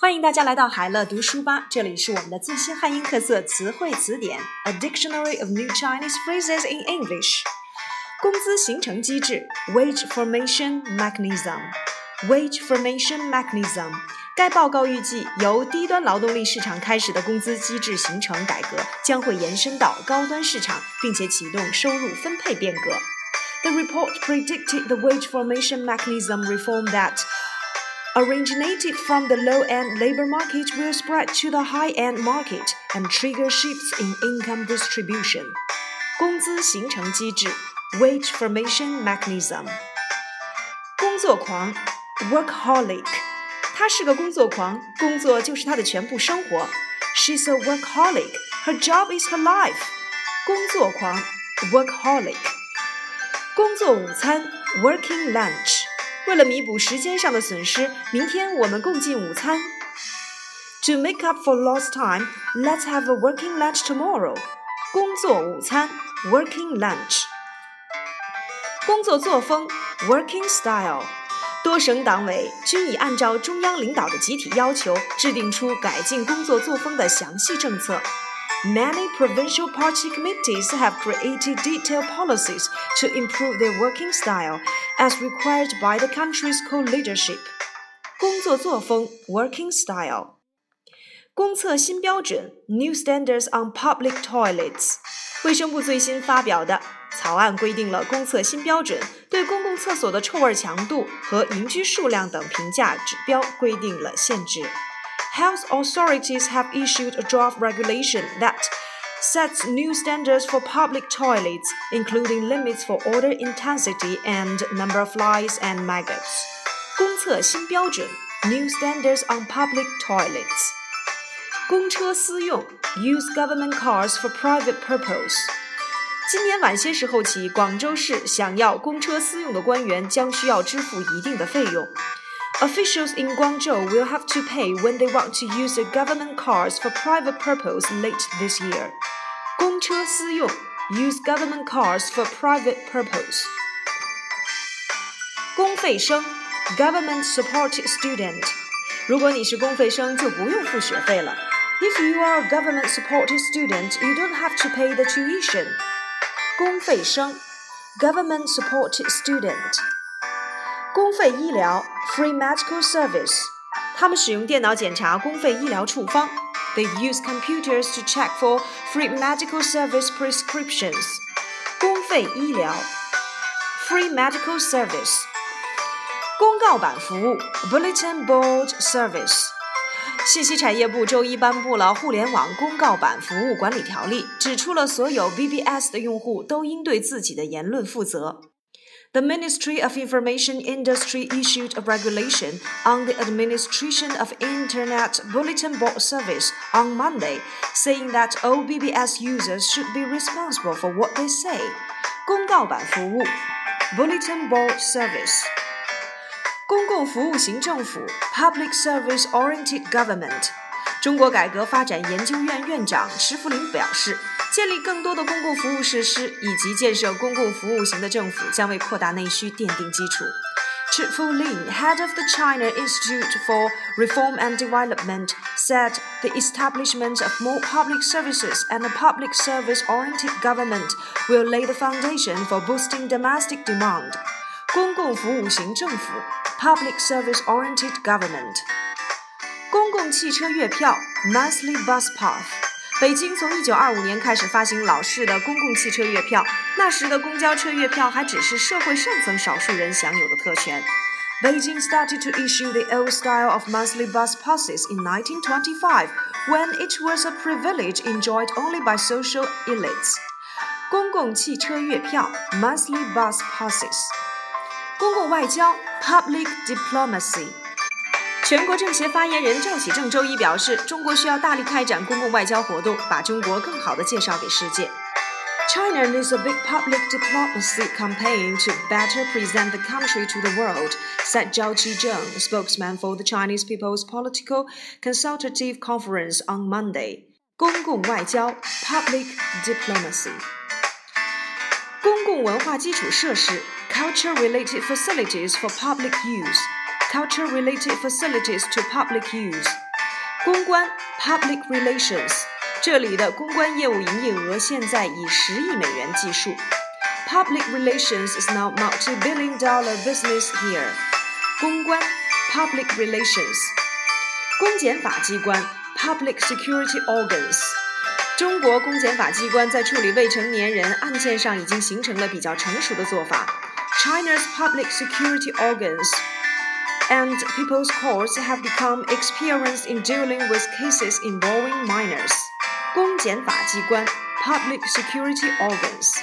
欢迎大家来到海乐读书吧，这里是我们的最新汉英特色词汇词典，A Dictionary of New Chinese Phrases in English。工资形成机制，Wage Formation Mechanism，Wage Formation Mechanism。该报告预计，由低端劳动力市场开始的工资机制形成改革，将会延伸到高端市场，并且启动收入分配变革。The report predicted the wage formation mechanism reform that originated from the low-end labor market will spread to the high-end market and trigger shifts in income distribution. 工资形成机制 （wage formation mechanism）。工作狂 （workaholic），他是个工作狂，工作就是他的全部生活。She's a workaholic. Her job is her life. 工作狂 （workaholic）。工作午餐 （working lunch）。 为了弥补时间上的损失，明天我们共进午餐。To make up for lost time, let's have a working lunch tomorrow. 工作午餐，working lunch。工作作风，working style。多省党委均已按照中央领导的集体要求，制定出改进工作作风的详细政策。Many provincial party committees have created detailed policies to improve their working style, as required by the country's co-leadership. 工作作风 working style. 公厕新标准 New Standards on Public Toilets. 卫生部最新发表的草案规定了公厕新标准，对公共厕所的臭味强度和邻居数量等评价指标规定了限制。 health authorities have issued a draft regulation that sets new standards for public toilets, including limits for odor intensity and number of flies and maggots. 公厕新标准 New Standards on Public Toilets. 公车私用 Use government cars for private purpose. 今年晚些时候起，广州市想要公车私用的官员将需要支付一定的费用。 Officials in Guangzhou will have to pay when they want to use the government cars for private purpose late this year. 公车私用 use government cars for private purpose. 公费生 government supported student. 如果你是公费生，就不用付学费了。If you are a government supported student, you don't have to pay the tuition. 公费生 government supported student. 公费医疗 （free medical service），他们使用电脑检查公费医疗处方。They use computers to check for free medical service prescriptions。公费医疗 （free medical service）。公告板服务 （bulletin board service）。信息产业部周一颁布了《互联网公告板服务管理条例》，指出了所有 BBS 的用户都应对自己的言论负责。The Ministry of Information Industry issued a regulation on the administration of Internet Bulletin Board Service on Monday, saying that all BBS users should be responsible for what they say. 公告版服务 Bulletin Board Service 公共服务型政府 Public Service Oriented Government。中国改革发展研究院院长迟福林表示。建立更多的公共服务设施以及建设公共服务型的政府，将为扩大内需奠定基础。Chi Fulin, head of the China Institute for Reform and Development, said the establishment of more public services and a public service oriented government will lay the foundation for boosting domestic demand. 公共服务型政府 （Public Service Oriented Government）、公共汽车月票 （Monthly Bus Pass）。北京从一九二五年开始发行老式的公共汽车月票，那时的公交车月票还只是社会上层少数人享有的特权。Beijing started to issue the old style of monthly bus passes in 1925, when it was a privilege enjoyed only by social elites. 公共汽车月票 （monthly bus passes）。公共外交 （public diplomacy）。 全国政协发言人赵启正周一表示，中国需要大力开展公共外交活动，把中国更好地介绍给世界。China needs a big public diplomacy campaign to better present the country to the world, said Zhao Qizheng, spokesman for the Chinese People's Political Consultative Conference on Monday. 公共外交 （public diplomacy）。公共文化基础设施 （culture-related facilities for public use）。 culture related facilities to public use. 公关 （Public Relations） 这里的公关业务营业额现在以十亿美元计数。Public relations is now multi-billion-dollar business here. 公关 （Public Relations） 公检法机关 （Public Security Organs） 中国公检法机关在处理未成年人案件上已经形成了比较成熟的做法。China's public security organs and people's courts have become experienced in dealing with cases involving minors. 公检法机关 （Public Security Organs）。